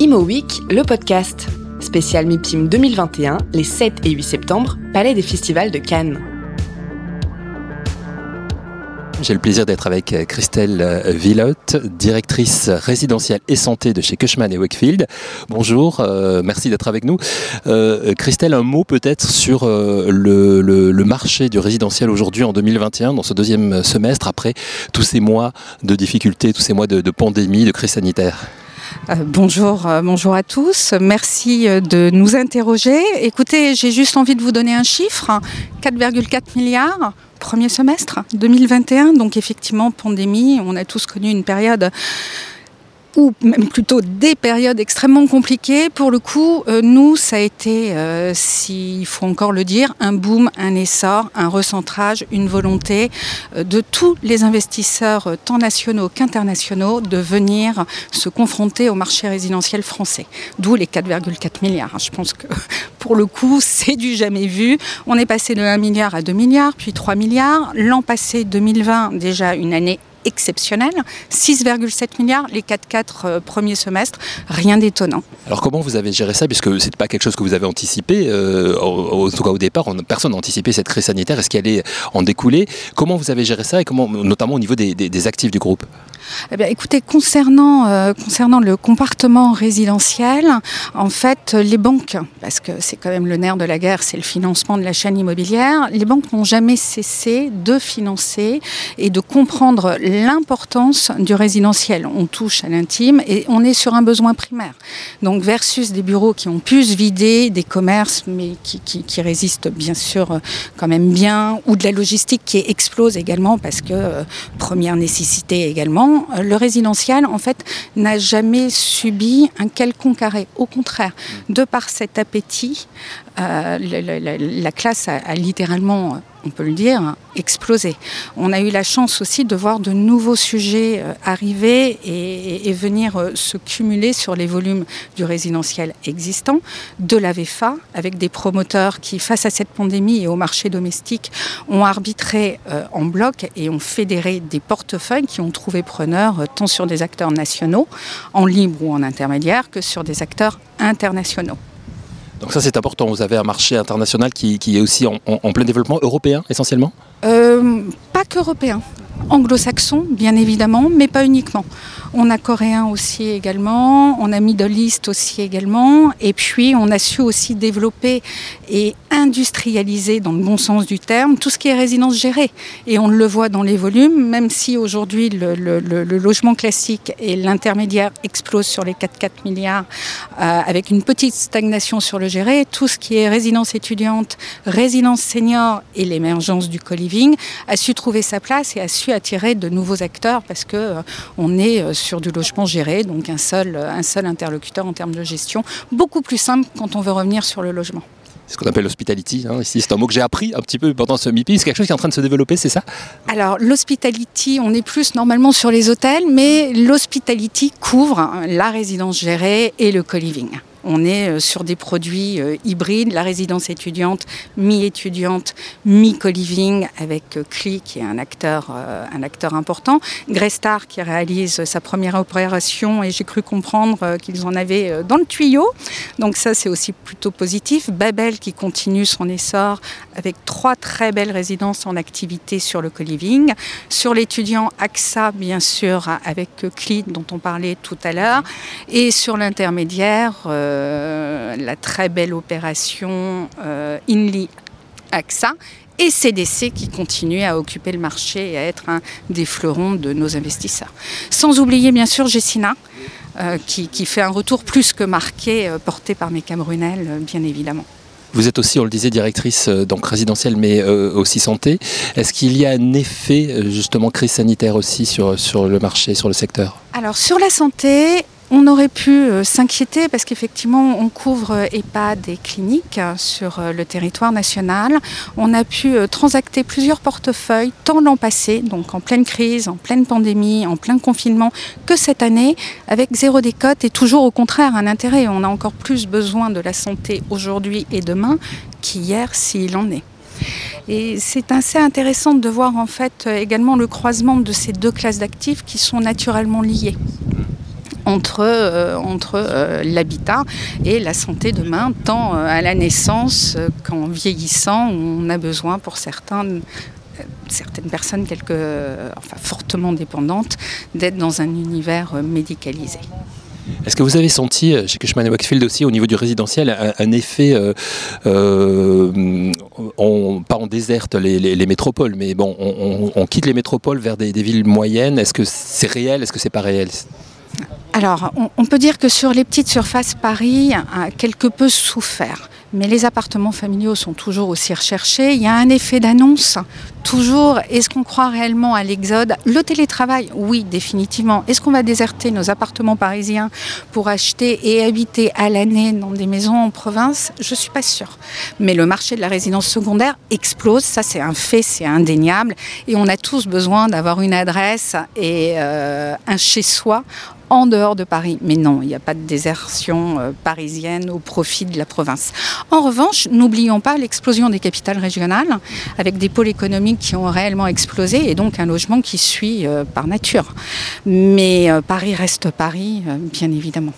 Imo Week, le podcast. Spécial MIPIM 2021, les 7 et 8 septembre, Palais des Festivals de Cannes. J'ai le plaisir d'être avec euh, Christelle euh, Villotte, directrice résidentielle et santé de chez Cushman et Wakefield. Bonjour, euh, merci d'être avec nous. Christelle, un mot peut-être sur le, marché du résidentiel aujourd'hui en 2021, dans ce deuxième semestre, après tous ces mois de difficultés, tous ces mois de, de pandémie, de crise sanitaire. Bonjour, bonjour à tous. Merci de nous interroger. Écoutez, j'ai juste envie de vous donner un chiffre 4,4 milliards premier semestre 2021. Donc effectivement, pandémie, on a tous connu une période ou même plutôt des périodes extrêmement compliquées. Pour le coup, euh, nous, ça a été, euh, s'il faut encore le dire, un boom, un essor, un recentrage, une volonté euh, de tous les investisseurs, tant nationaux qu'internationaux, de venir se confronter au marché résidentiel français. D'où les 4,4 milliards. Je pense que pour le coup, c'est du jamais vu. On est passé de 1 milliard à 2 milliards, puis 3 milliards. L'an passé, 2020, déjà une année exceptionnel. 6,7 milliards les 4-4 euh, premiers semestres, rien d'étonnant. Alors comment vous avez géré ça? Puisque ce n'est pas quelque chose que vous avez anticipé, euh, en tout cas au départ, personne n'a anticipé cette crise sanitaire, est-ce qu'elle est en découler Comment vous avez géré ça et comment, notamment au niveau des actifs du groupe? Eh bien, écoutez, concernant, euh, concernant le comportement résidentiel, en fait, les banques, parce que c'est quand même le nerf de la guerre, c'est le financement de la chaîne immobilière, les banques n'ont jamais cessé de financer et de comprendre l'importance du résidentiel. On touche à l'intime et on est sur un besoin primaire. Donc, versus des bureaux qui ont pu se vider, des commerces, mais qui, résistent bien sûr quand même bien, ou de la logistique qui explose également parce que euh, première nécessité également, euh, le résidentiel, en fait, n'a jamais subi un quelconque arrêt. Au contraire, de par cet appétit, euh, la, classe a, littéralement, on peut le dire, explosé. On a eu la chance aussi de voir de nouveaux sujets euh, arriver et, venir euh, se cumuler sur les volumes du résidentiel existant, de la VFA, avec des promoteurs qui, face à cette pandémie et au marché domestique, ont arbitré en bloc et ont fédéré des portefeuilles qui ont trouvé preneur tant sur des acteurs nationaux, en libre ou en intermédiaire, que sur des acteurs internationaux. Donc ça c'est important, vous avez un marché international qui, est aussi en, plein développement européen essentiellement? Euh, Pas qu'européen, anglo-saxon bien évidemment, mais pas uniquement. On a coréen aussi également, on a Middle East aussi également, et puis on a su aussi développer et industrialiser dans le bon sens du terme tout ce qui est résidence gérée. Et on le voit dans les volumes, même si aujourd'hui le, logement classique et l'intermédiaire explosent sur les 4-4 milliards euh, avec une petite stagnation sur le géré, tout ce qui est résidence étudiante, résidence senior et l'émergence du co-living a su trouver sa place et a su attirer de nouveaux acteurs parce que euh, on est euh, sur du logement géré, donc un seul, un seul interlocuteur en termes de gestion, beaucoup plus simple quand on veut revenir sur le logement. C'est ce qu'on appelle l'hospitality. Hein, ici, c'est un mot que j'ai appris un petit peu pendant ce MIPI. C'est quelque chose qui est en train de se développer, c'est ça? Alors, l'hospitality, on est plus normalement sur les hôtels, mais l'hospitality couvre la résidence gérée et le co-living. On est euh, sur des produits euh, hybrides, la résidence étudiante, mi-étudiante, mi-co-living, avec euh, CLI qui est un acteur, important. Greystar qui réalise sa première opération et j'ai cru comprendre qu'ils en avaient dans le tuyau. Donc ça c'est aussi plutôt positif. Babel qui continue son essor avec trois très belles résidences en activité sur le co-living. Sur l'étudiant AXA bien sûr avec CLI dont on parlait tout à l'heure. Et sur l'intermédiaire, la très belle opération euh, INLI AXA et CDC qui continue à occuper le marché et à être un des fleurons de nos investisseurs. Sans oublier bien sûr Jessina. Euh, qui, fait un retour plus que marqué, porté par mes Camerounelles, bien évidemment. Vous êtes aussi, on le disait, directrice donc résidentielle, mais aussi santé. Est-ce qu'il y a un effet justement crise sanitaire aussi sur, sur le marché, sur le secteur? Alors sur la santé, on aurait pu euh, s'inquiéter parce qu'effectivement, on couvre euh, EHPAD et cliniques euh, sur le territoire national. On a pu transacter plusieurs portefeuilles, tant l'an passé, donc en pleine crise, en pleine pandémie, en plein confinement, que cette année, avec zéro décote et toujours au contraire un intérêt. On a encore plus besoin de la santé aujourd'hui et demain qu'hier s'il en est. Et c'est assez intéressant de voir en fait également le croisement de ces deux classes d'actifs qui sont naturellement liées. Entre, euh, entre euh, l'habitat et la santé demain, tant à la naissance qu'en vieillissant, on a besoin pour certains certaines personnes quelque, enfin, fortement dépendantes d'être dans un univers médicalisé. Est-ce que vous avez senti chez Cushman et Wakefield aussi au niveau du résidentiel un, effet, euh, euh, on, pas on déserte les, métropoles, mais bon, on, quitte les métropoles vers des, des villes moyennes. Est-ce que c'est réel? Est-ce que c'est pas réel? Alors, on, peut dire que sur les petites surfaces, Paris a quelque peu souffert. Mais les appartements familiaux sont toujours aussi recherchés. Il y a un effet d'annonce, toujours. Est-ce qu'on croit réellement à l'exode? Le télétravail, oui, définitivement. Est-ce qu'on va déserter nos appartements parisiens pour acheter et habiter à l'année dans des maisons en province? Je ne suis pas sûre. Mais le marché de la résidence secondaire explose. Ça, c'est un fait, c'est indéniable. Et on a tous besoin d'avoir une adresse et euh, un chez-soi en dehors de Paris. Mais non, il n'y a pas de désertion euh, parisienne au profit de la province. En revanche, n'oublions pas l'explosion des capitales régionales, avec des pôles économiques qui ont réellement explosé et donc un logement qui suit euh, par nature. Mais euh, Paris reste Paris, bien évidemment.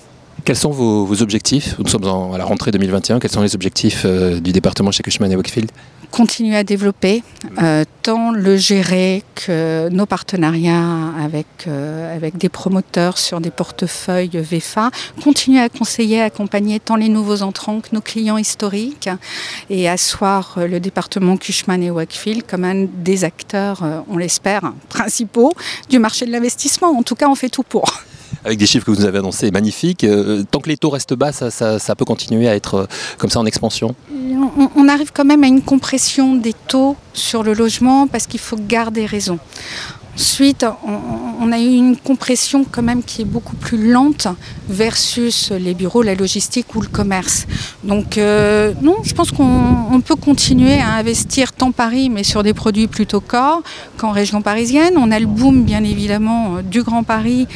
Quels sont vos, objectifs? Nous sommes à la rentrée 2021. Quels sont les objectifs du département chez Cushman et Wakefield? Continuer à développer, euh, tant le gérer que nos partenariats avec, euh, avec des promoteurs sur des portefeuilles VFA, continuer à conseiller, accompagner tant les nouveaux entrants que nos clients historiques et asseoir euh, le département Cushman et Wakefield comme un des acteurs, on l'espère, principaux du marché de l'investissement. En tout cas, on fait tout pour avec des chiffres que vous nous avez annoncés magnifiques. tant que les taux restent bas, ça, peut continuer à être comme ça en expansion on, arrive quand même à une compression des taux sur le logement parce qu'il faut garder raison. Ensuite, on, a eu une compression quand même qui est beaucoup plus lente versus les bureaux, la logistique ou le commerce. Donc euh, non, je pense qu'on peut continuer à investir tant Paris, mais sur des produits plutôt corps qu'en région parisienne. On a le boom bien évidemment du Grand Paris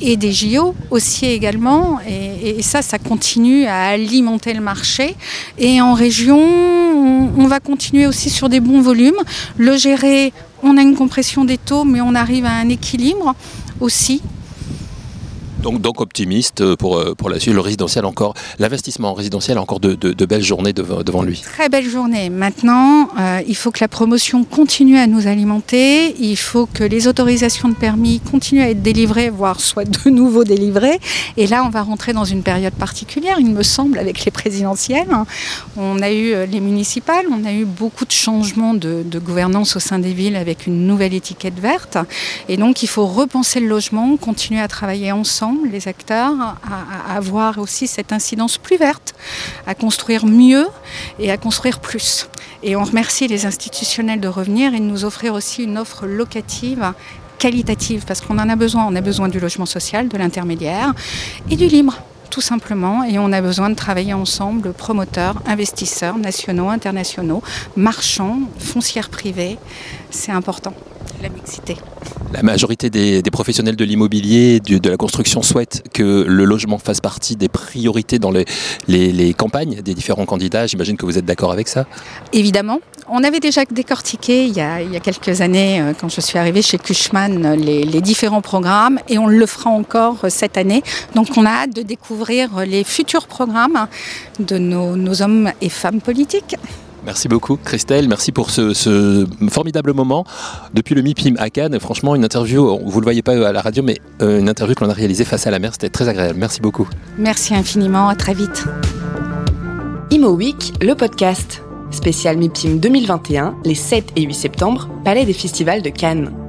et des JO aussi également. Et, ça, ça continue à alimenter le marché. Et en région, on va continuer aussi sur des bons volumes, le gérer on a une compression des taux, mais on arrive à un équilibre aussi donc, donc optimiste pour, euh, pour la suite, le résidentiel encore, l'investissement en résidentiel a encore de, belles journées devant, lui. Très belle journée. Maintenant, euh, il faut que la promotion continue à nous alimenter, il faut que les autorisations de permis continuent à être délivrées, voire soient de nouveau délivrées. Et là, on va rentrer dans une période particulière, il me semble, avec les présidentielles. On a eu euh, les municipales, on a eu beaucoup de changements de, de gouvernance au sein des villes avec une nouvelle étiquette verte. Et donc, il faut repenser le logement, continuer à travailler ensemble les acteurs, à, avoir aussi cette incidence plus verte, à construire mieux et à construire plus. Et on remercie les institutionnels de revenir et de nous offrir aussi une offre locative qualitative, parce qu'on en a besoin. On a besoin du logement social, de l'intermédiaire et du libre tout simplement, et on a besoin de travailler ensemble, promoteurs, investisseurs, nationaux, internationaux, marchands, foncières privées. C'est important, la mixité. La majorité des, professionnels de l'immobilier, de la construction souhaitent que le logement fasse partie des priorités dans les, campagnes des différents candidats. J'imagine que vous êtes d'accord avec ça Évidemment. On avait déjà décortiqué il y a, quelques années, euh, quand je suis arrivée chez Cushman, les, les différents programmes et on le fera encore euh, cette année. Donc on a hâte de découvrir les futurs programmes de nos hommes et femmes politiques. Merci beaucoup Christelle, merci pour ce, formidable moment depuis le MIPIM à Cannes. Franchement, une interview, vous ne le voyez pas à la radio, mais euh, une interview que l'on a réalisée face à la mer, c'était très agréable. Merci beaucoup. Merci infiniment, à très vite. Imo Week, le podcast. Spécial MIPIM 2021, les 7 et 8 septembre, Palais des Festivals de Cannes.